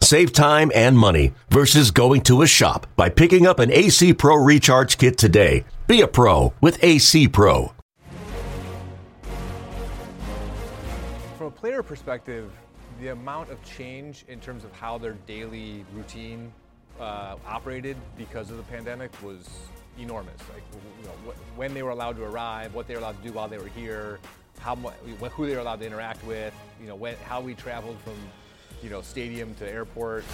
Save time and money versus going to a shop by picking up an AC Pro Recharge Kit today. Be a pro with AC Pro. From a player perspective, the amount of change in terms of how their daily routine uh, operated because of the pandemic was enormous. Like you know, wh- when they were allowed to arrive, what they were allowed to do while they were here, how mu- who they were allowed to interact with, you know, when, how we traveled from you know stadium to airport.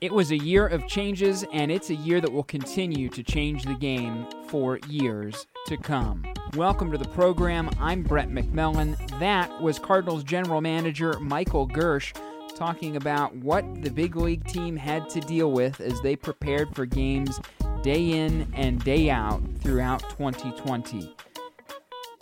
It was a year of changes, and it's a year that will continue to change the game for years to come. Welcome to the program. I'm Brett McMillan. That was Cardinals general manager Michael Girsch talking about what the big league team had to deal with as they prepared for games day in and day out throughout 2020.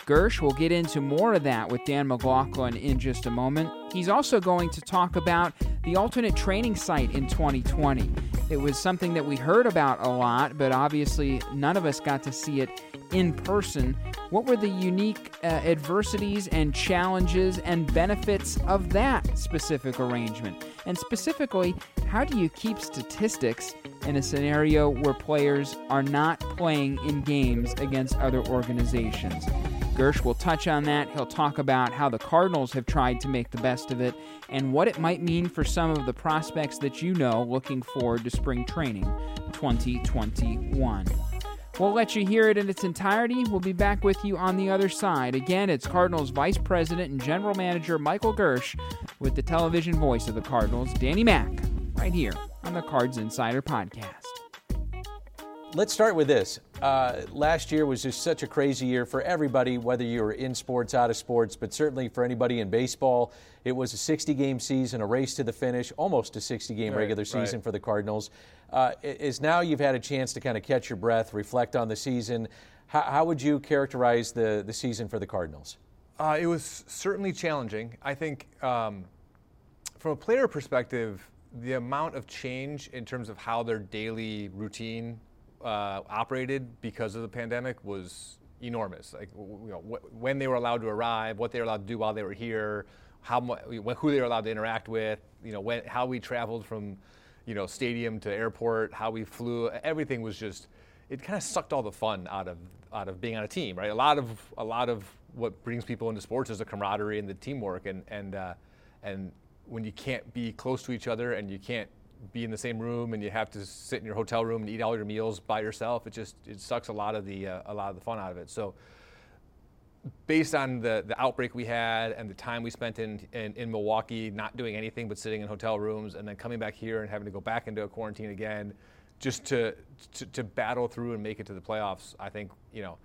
Girsch will get into more of that with Dan McLaughlin in just a moment. He's also going to talk about the alternate training site in 2020. It was something that we heard about a lot, but obviously none of us got to see it in person. What were the unique uh, adversities and challenges and benefits of that specific arrangement? And specifically, how do you keep statistics in a scenario where players are not playing in games against other organizations? Girsch will touch on that. He'll talk about how the Cardinals have tried to make the best of it and what it might mean for some of the prospects that you know looking forward to spring training 2021. We'll let you hear it in its entirety. We'll be back with you on the other side. Again, it's Cardinals Vice President and General Manager Michael Girsch with the television voice of the Cardinals, Danny Mack, right here on the Cards Insider Podcast. Let's start with this. Uh, last year was just such a crazy year for everybody, whether you were in sports, out of sports, but certainly for anybody in baseball. It was a 60 game season, a race to the finish, almost a 60 game Right, regular season right. for the Cardinals. Uh, is now you've had a chance to kind of catch your breath, reflect on the season. How, how would you characterize the, the season for the Cardinals? Uh, it was certainly challenging. I think um, from a player perspective, the amount of change in terms of how their daily routine uh, operated because of the pandemic was enormous. Like you know, wh- when they were allowed to arrive, what they were allowed to do while they were here, how mu- who they were allowed to interact with, you know, when, how we traveled from, you know, stadium to airport, how we flew. Everything was just it kind of sucked all the fun out of out of being on a team, right? A lot of a lot of what brings people into sports is the camaraderie and the teamwork, and and uh, and when you can't be close to each other and you can't be in the same room and you have to sit in your hotel room and eat all your meals by yourself, it just it sucks a lot of the uh, a lot of the fun out of it. So based on the, the outbreak we had and the time we spent in, in, in Milwaukee, not doing anything but sitting in hotel rooms, and then coming back here and having to go back into a quarantine again, just to, to, to battle through and make it to the playoffs, I think, you know,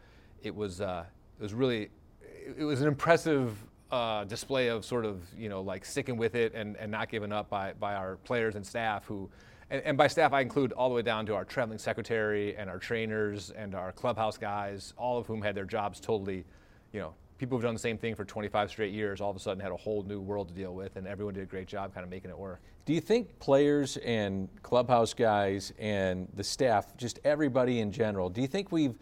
it was, uh, it was really, it, it was an impressive uh, display of sort of, you know, like sticking with it and, and not giving up by, by our players and staff who, and, and by staff, I include all the way down to our traveling secretary and our trainers and our clubhouse guys, all of whom had their jobs totally you know, people who've done the same thing for 25 straight years all of a sudden had a whole new world to deal with, and everyone did a great job kind of making it work. Do you think players and clubhouse guys and the staff, just everybody in general, do you think we've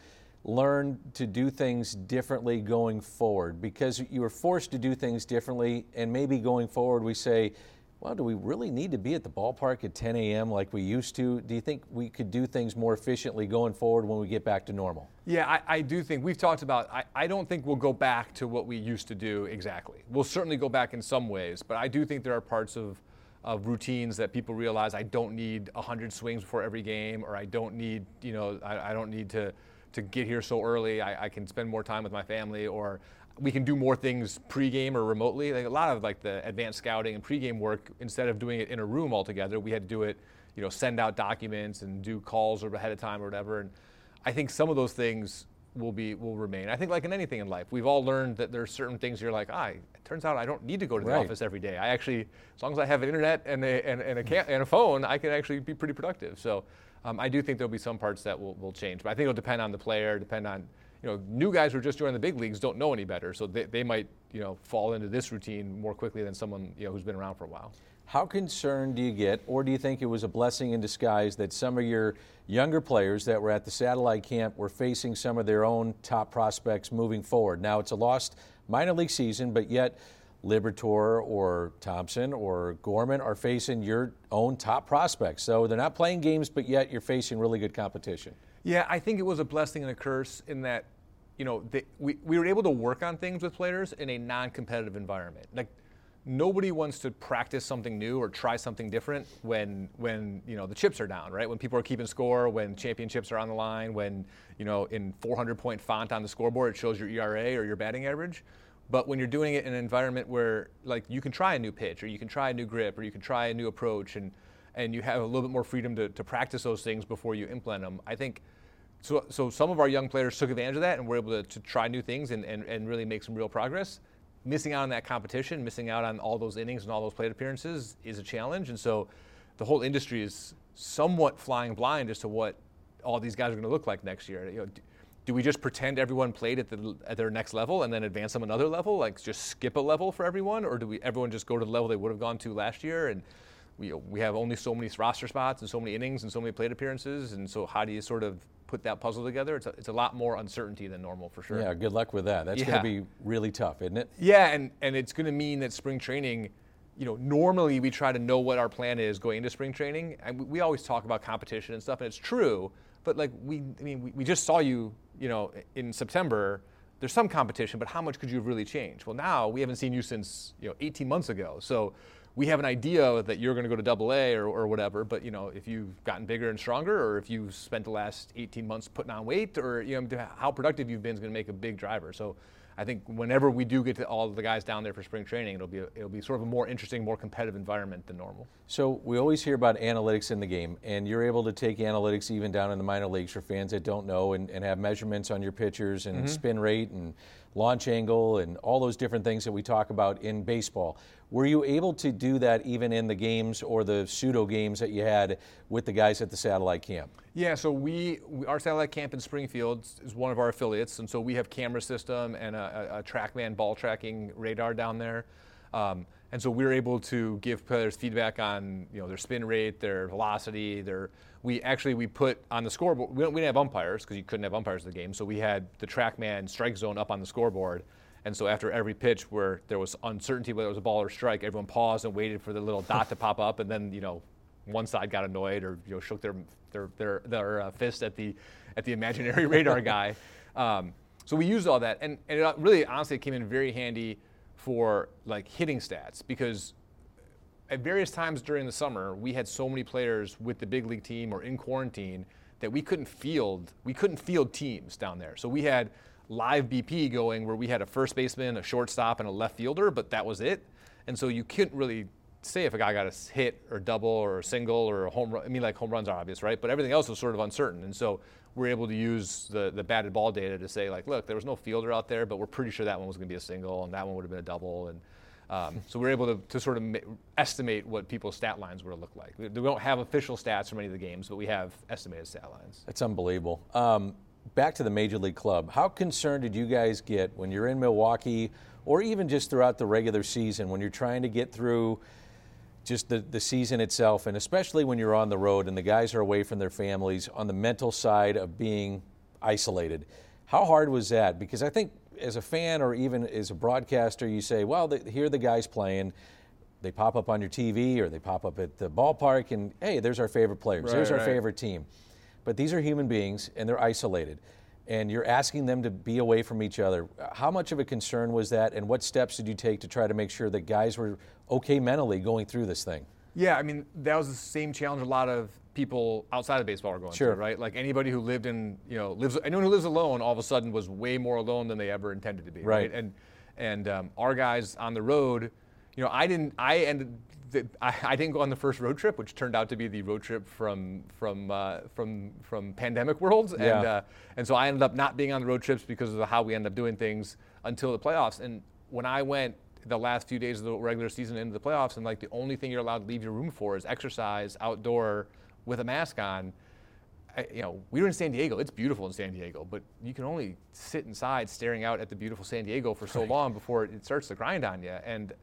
learned to do things differently going forward? Because you were forced to do things differently, and maybe going forward we say, well, do we really need to be at the ballpark at 10 a.m. like we used to? Do you think we could do things more efficiently going forward when we get back to normal? Yeah, I, I do think we've talked about. I, I don't think we'll go back to what we used to do exactly. We'll certainly go back in some ways, but I do think there are parts of, of routines that people realize I don't need 100 swings before every game, or I don't need, you know, I, I don't need to, to get here so early. I, I can spend more time with my family, or we can do more things pregame or remotely. Like a lot of like the advanced scouting and pregame work, instead of doing it in a room altogether, we had to do it, you know, send out documents and do calls or ahead of time or whatever. And I think some of those things will be will remain. I think like in anything in life, we've all learned that there's certain things you're like, ah, it turns out I don't need to go to the Right. office every day. I actually, as long as I have an internet and a, and, and, a, ca- and a phone, I can actually be pretty productive. So um, I do think there'll be some parts that will, will change, but I think it'll depend on the player, depend on you know, new guys who are just joining the big leagues don't know any better, so they, they might, you know, fall into this routine more quickly than someone, you know, who's been around for a while. How concerned do you get, or do you think it was a blessing in disguise that some of your younger players that were at the satellite camp were facing some of their own top prospects moving forward? Now, it's a lost minor league season, but yet Liberatore or Thompson or Gorman are facing your own top prospects. So they're not playing games, but yet you're facing really good competition. Yeah, I think it was a blessing and a curse in that, you know, we, we were able to work on things with players in a non competitive environment. Like, nobody wants to practice something new or try something different when when you know the chips are down, right? When people are keeping score, when championships are on the line, when you know in 400 point font on the scoreboard it shows your ERA or your batting average. But when you're doing it in an environment where like you can try a new pitch or you can try a new grip or you can try a new approach and and you have a little bit more freedom to, to practice those things before you implement them, I think so, so some of our young players took advantage of that and were able to, to try new things and, and, and really make some real progress missing out on that competition, missing out on all those innings and all those plate appearances is a challenge. And so the whole industry is somewhat flying blind as to what all these guys are going to look like next year. You know, do, we just pretend everyone played at, the, at their next level and then advance them another level, like just skip a level for everyone, or do we everyone just go to the level they would have gone to last year and we, we have only so many roster spots and so many innings and so many plate appearances, and so how do you sort of put that puzzle together? It's a, it's a lot more uncertainty than normal for sure. Yeah, good luck with that. That's yeah. going to be really tough, isn't it? Yeah, and, and it's going to mean that spring training, you know, normally we try to know what our plan is going into spring training, and we always talk about competition and stuff, and it's true, but like we, I mean, we, we just saw you, you know, in September there's some competition, but how much could you have really changed? Well, now we haven't seen you since you know 18 months ago. So we have an idea that you're going to go to double A or, or whatever, but you know, if you've gotten bigger and stronger, or if you've spent the last 18 months putting on weight, or you know, how productive you've been is going to make a big driver. So I think whenever we do get to all the guys down there for spring training, it'll be a, it'll be sort of a more interesting, more competitive environment than normal. So we always hear about analytics in the game, and you're able to take analytics even down in the minor leagues for fans that don't know, and, and have measurements on your pitchers and mm-hmm. spin rate and launch angle and all those different things that we talk about in baseball. Were you able to do that even in the games or the pseudo games that you had with the guys at the satellite camp? Yeah, so we, we our satellite camp in Springfield is one of our affiliates, and so we have camera system and a, a, a TrackMan ball tracking radar down there. Um, and so we are able to give players feedback on you know their spin rate, their velocity, their we actually we put on the scoreboard. We, we didn't have umpires because you couldn't have umpires in the game, so we had the TrackMan strike zone up on the scoreboard. And so after every pitch where there was uncertainty whether it was a ball or strike, everyone paused and waited for the little dot to pop up, and then you know one side got annoyed or you know shook their their their, their uh, fist at the at the imaginary radar guy. Um, so we used all that, and, and it really honestly it came in very handy for like hitting stats because at various times during the summer, we had so many players with the big league team or in quarantine that we couldn't field we couldn't field teams down there. So we had live BP going where we had a first baseman, a shortstop, and a left fielder, but that was it. And so you couldn't really say if a guy got a hit or double or a single or a home run. I mean, like home runs are obvious, right? But everything else was sort of uncertain. And so we're able to use the, the batted ball data to say, like, look, there was no fielder out there, but we're pretty sure that one was going to be a single and that one would have been a double. And um, so we're able to, to sort of ma- estimate what people's stat lines would look like. We, don't have official stats from any of the games, but we have estimated stat lines. That's unbelievable. Um, back to the Major League Club. How concerned did you guys get when you're in Milwaukee or even just throughout the regular season when you're trying to get through – just the, the season itself, and especially when you're on the road and the guys are away from their families, on the mental side of being isolated. How hard was that? Because I think as a fan or even as a broadcaster, you say, well, the, here are the guys playing. They pop up on your TV or they pop up at the ballpark, and hey, there's our favorite players. Right, there's our right. favorite team. But these are human beings, and they're isolated and you're asking them to be away from each other. How much of a concern was that, and what steps did you take to try to make sure that guys were okay mentally going through this thing? Yeah, I mean, that was the same challenge a lot of people outside of baseball are going sure. through, right? Like anybody who lived in, you know, lives anyone who lives alone all of a sudden was way more alone than they ever intended to be, right? right? And and um, our guys on the road, you know, I didn't I ended the, I, I, didn't go on the first road trip, which turned out to be the road trip from from uh, from from pandemic worlds, yeah. and uh, and so I ended up not being on the road trips because of how we ended up doing things until the playoffs. And when I went the last few days of the regular season into the playoffs, and like the only thing you're allowed to leave your room for is exercise outdoor with a mask on. I, you know, we were in San Diego. It's beautiful in San Diego, but you can only sit inside staring out at the beautiful San Diego for so long before it starts to grind on you. And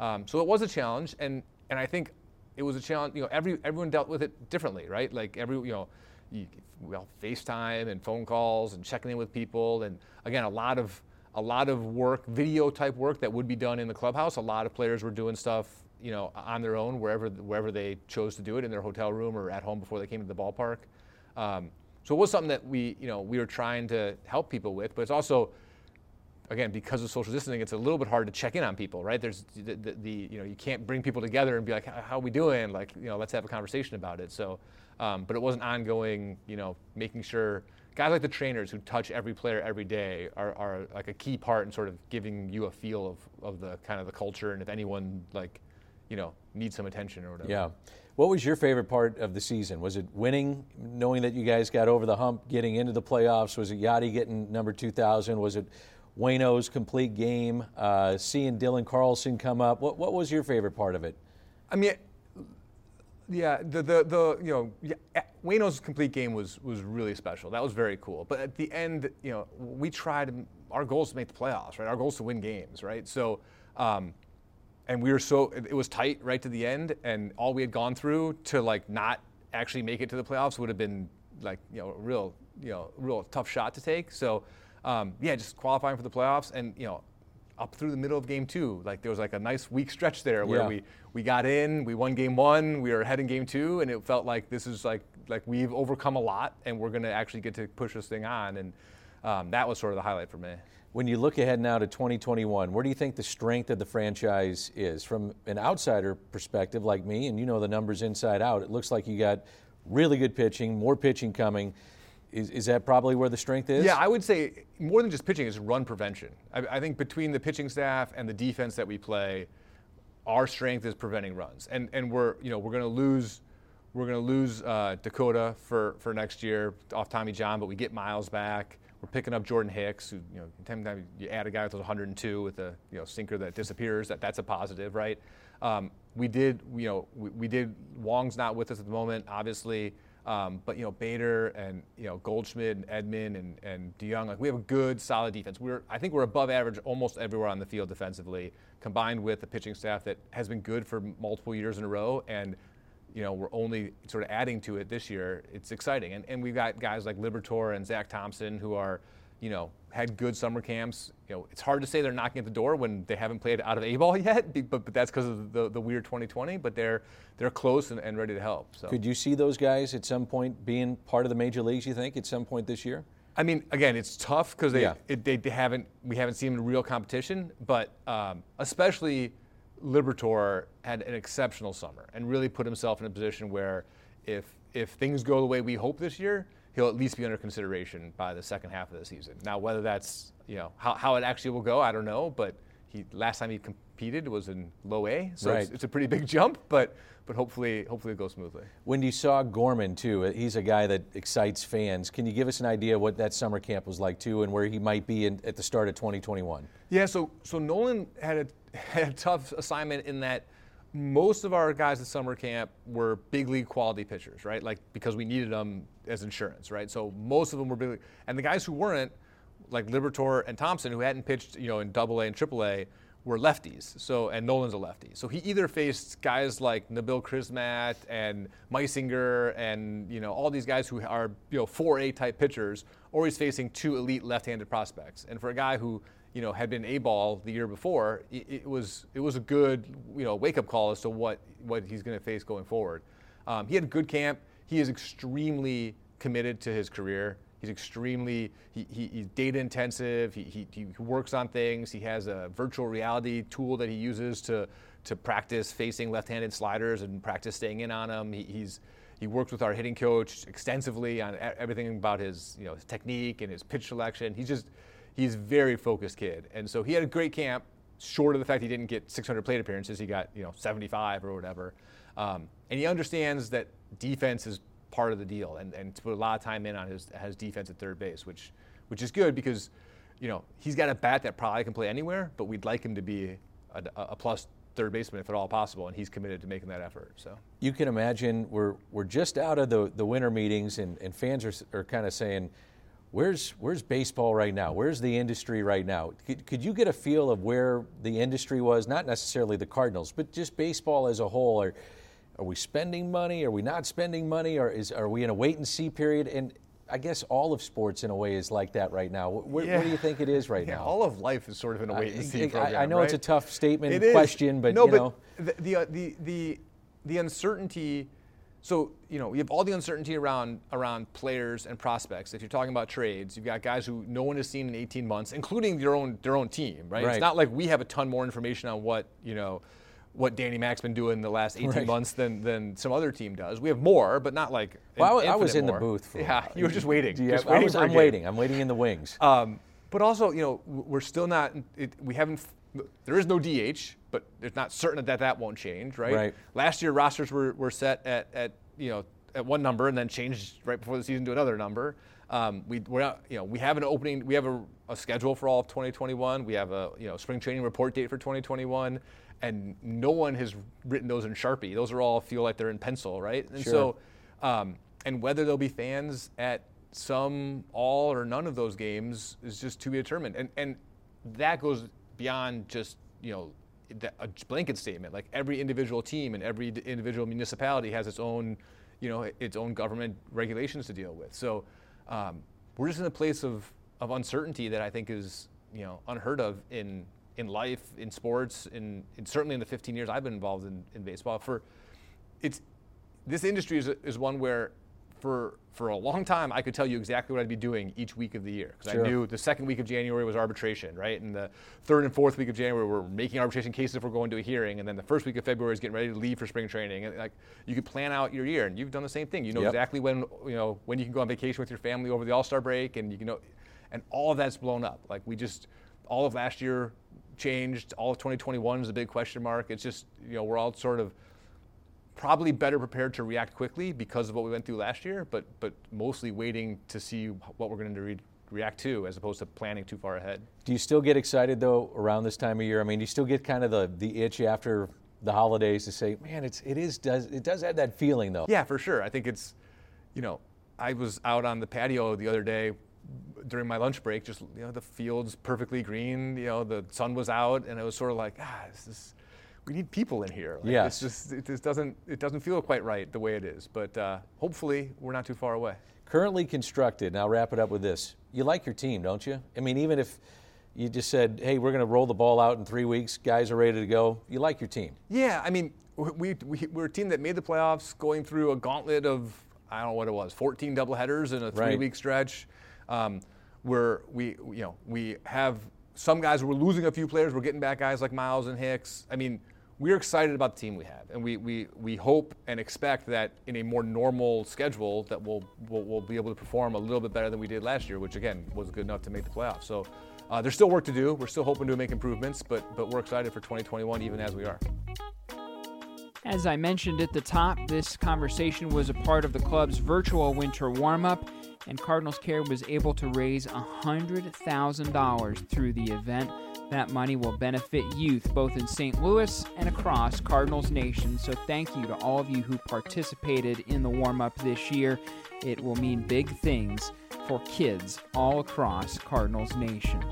um, so it was a challenge, and and I think it was a challenge. You know, every everyone dealt with it differently, right? Like every you know, you, well, FaceTime and phone calls and checking in with people, and again, a lot of a lot of work, video type work that would be done in the clubhouse. A lot of players were doing stuff, you know, on their own wherever wherever they chose to do it in their hotel room or at home before they came to the ballpark. Um, so it was something that we, you know, we were trying to help people with, but it's also, again, because of social distancing, it's a little bit hard to check in on people, right? There's the, the, the you know, you can't bring people together and be like, how are we doing? Like, you know, let's have a conversation about it. So, um, but it wasn't ongoing, you know, making sure guys like the trainers who touch every player every day are, are like a key part in sort of giving you a feel of, of the kind of the culture and if anyone like, you know, needs some attention or whatever. Yeah. What was your favorite part of the season? Was it winning, knowing that you guys got over the hump, getting into the playoffs? Was it Yadi getting number 2,000? Was it Waino's complete game, uh, seeing Dylan Carlson come up? What, what was your favorite part of it? I mean, yeah, the, the, the you know, yeah, Waino's complete game was, was really special. That was very cool. But at the end, you know, we tried, our goal is to make the playoffs, right? Our goal is to win games, right? So, um, and we were so it was tight right to the end, and all we had gone through to like not actually make it to the playoffs would have been like you know a real you know real tough shot to take. So um, yeah, just qualifying for the playoffs, and you know up through the middle of game two, like there was like a nice week stretch there where Yeah. we we got in, we won game one, we were ahead in game two, and it felt like this is like like we've overcome a lot, and we're gonna actually get to push this thing on, and um, that was sort of the highlight for me. When you look ahead now to 2021, where do you think the strength of the franchise is? From an outsider perspective, like me, and you know the numbers inside out, it looks like you got really good pitching, more pitching coming. Is, is that probably where the strength is? Yeah, I would say more than just pitching is run prevention. I, I think between the pitching staff and the defense that we play, our strength is preventing runs, and and we're you know we're going to lose. We're going to lose uh, Dakota for, for next year off Tommy John, but we get Miles back. We're picking up Jordan Hicks, who you know, anytime you add a guy with 102 with a you know sinker that disappears, that that's a positive, right? Um, we did, you know, we, we did. Wong's not with us at the moment, obviously, um, but you know Bader and you know Goldschmidt and Edman and and DeJong, like we have a good, solid defense. We're I think we're above average almost everywhere on the field defensively, combined with the pitching staff that has been good for multiple years in a row and you know, we're only sort of adding to it this year. It's exciting. And, and we've got guys like Liberatore and Zack Thompson who are, you know, had good summer camps. You know, it's hard to say they're knocking at the door when they haven't played out of A ball yet, but, but that's because of the, the weird 2020. But they're they're close and, and ready to help. So Could you see those guys at some point being part of the major leagues? You think at some point this year? I mean, again, it's tough because they, Yeah. it, they they haven't we haven't seen them in real competition, but um, especially Liberatore had an exceptional summer and really put himself in a position where if if things go the way we hope this year, he'll at least be under consideration by the second half of the season. Now, whether that's you know how, how it actually will go, I don't know, but he last time he competed was in low A, so it's, Right. it's a pretty big jump, but but hopefully hopefully it goes smoothly. When you saw Gorman too, uh, he's a guy that excites fans. Can you give us an idea what that summer camp was like too, and where he might be in, at the start of 2021? Yeah, so so Nolan had a, had a tough assignment in that most of our guys at summer camp were big league quality pitchers, right? Like because we needed them as insurance, right? So most of them were big league, and the guys who weren't, like Liberatore and Thompson, who hadn't pitched, you know, in Double A and Triple A, were lefties. So and Nolan's a lefty. So he either faced guys like Nabil Crismatt and Meisinger and you know all these guys who are you know 4A type pitchers, or he's facing two elite left-handed prospects. And for a guy who you know had been A ball the year before, it, it was it was a good you know wake-up call as to what what he's going to face going forward. Um, he had a good camp. He is extremely committed to his career. He's extremely he, he, he's data intensive. He, he, he works on things. He has a virtual reality tool that he uses to to practice facing left-handed sliders and practice staying in on them. He, he's he works with our hitting coach extensively on everything about his you know his technique and his pitch selection. He's just he's very focused kid, and so he had a great camp. Short of the fact he didn't get 600 plate appearances, he got you know 75 or whatever, um, and he understands that defense is part of the deal, and, and to put a lot of time in on his his defense at third base, which which is good because you know he's got a bat that probably can play anywhere, but we'd like him to be a, a plus third baseman if at all possible, and he's committed to making that effort. So you can imagine we're we're just out of the the winter meetings, and, and fans are are kind of saying. Where's, where's baseball right now? Where's the industry right now? Could, could you get a feel of where the industry was? Not necessarily the Cardinals, but just baseball as a whole. Are, are we spending money? Are we not spending money? Or is, are we in a wait and see period? And I guess all of sports in a way is like that right now. Where, yeah. where do you think it is right yeah, now? All of life is sort of in a wait and see I, program. I, know right? it's a tough statement question, but no, you know. but the, the, uh, the, the, the uncertainty. So you know, you have all the uncertainty around around players and prospects. If you're talking about trades, you've got guys who no one has seen in 18 months, including their own their own team. Right? right. It's not like we have a ton more information on what you know what Danny Mack's been doing the last 18 right. months than, than some other team does. We have more, but not like. Well, I, I was in more. the booth for. Yeah, you were just waiting. Just waiting was, I'm waiting. I'm waiting in the wings. Um, but also, you know, we're still not. It, we haven't. There is no DH, but it's not certain that that won't change, right? Right. Last year, rosters were, were set at, at you know at one number and then changed right before the season to another number. Um, we we're not, you know we have an opening. We have a, a schedule for all of 2021. We have a you know spring training report date for 2021 and no one has written those in Sharpie. Those are all feel like they're in pencil, right? And sure. so, um, and whether there'll be fans at some, all, or none of those games is just to be determined. And and that goes beyond just you know a blanket statement. Like every individual team and every individual municipality has its own, you know, its own government regulations to deal with. So um, we're just in a place of of uncertainty that I think is you know unheard of in in life, in sports, in, in, certainly in the 15 years I've been involved in, in baseball. For it's this industry is, is one where for for a long time I could tell you exactly what I'd be doing each week of the year because sure. I knew the second week of January was arbitration, right, and the third and fourth week of January we're making arbitration cases if we're going to a hearing, and then the first week of February is getting ready to leave for spring training. And like you could plan out your year, and you've done the same thing. You know yep. exactly when you know when you can go on vacation with your family over the All Star break, and you can know, and all of that's blown up. Like we just all of last year changed. All of 2021 is a big question mark. It's just, you know, we're all sort of probably better prepared to react quickly because of what we went through last year, but but mostly waiting to see what we're going to re- react to as opposed to planning too far ahead. Do you still get excited though around this time of year? I mean, do you still get kind of the the itch after the holidays to say, man, it's it is does it does have that feeling though? Yeah, for sure. I think it's, you know, I was out on the patio the other day during my lunch break, just you know, the fields perfectly green. You know, the sun was out, and it was sort of like, ah, this is, we need people in here. Like, yeah. It's just it just doesn't it doesn't feel quite right the way it is. But uh, hopefully, we're not too far away. Currently constructed. Now wrap it up with this. You like your team, don't you? I mean, even if you just said, hey, we're going to roll the ball out in three weeks, guys are ready to go. You like your team? Yeah, I mean, we, we we're a team that made the playoffs, going through a gauntlet of I don't know what it was, 14 doubleheaders in a three-week stretch. Um, where we, you know, we have some guys. We're losing a few players. We're getting back guys like Miles and Hicks. I mean, we're excited about the team we have, and we, we, we hope and expect that in a more normal schedule that we'll, we'll, we'll be able to perform a little bit better than we did last year, which again was good enough to make the playoffs. So uh, there's still work to do. We're still hoping to make improvements, but but we're excited for 2021 even as we are. As I mentioned at the top, this conversation was a part of the club's virtual winter warm up and Cardinals Care was able to raise $100,000 through the event. That money will benefit youth both in St. Louis and across Cardinals Nation. So, thank you to all of you who participated in the warm up this year. It will mean big things for kids all across Cardinals Nation.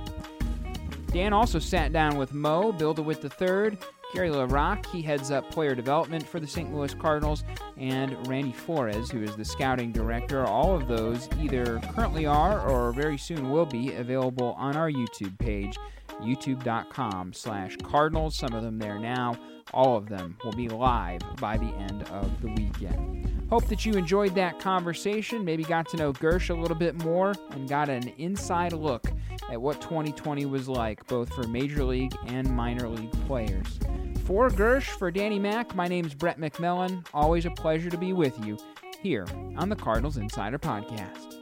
Dan also sat down with Mo Bill DeWitt III Gary LaRocque, he heads up player development for the St. Louis Cardinals, and Randy Flores, who is the scouting director. All of those either currently are or very soon will be available on our YouTube page, youtube.com slash cardinals. Some of them there now. All of them will be live by the end of the weekend. Hope that you enjoyed that conversation, maybe got to know Girsch a little bit more, and got an inside look at what 2020 was like, both for Major League and minor league players. For Girsch for Danny Mack, my name is Brett McMillan. Always a pleasure to be with you here on the Cardinals Insider Podcast.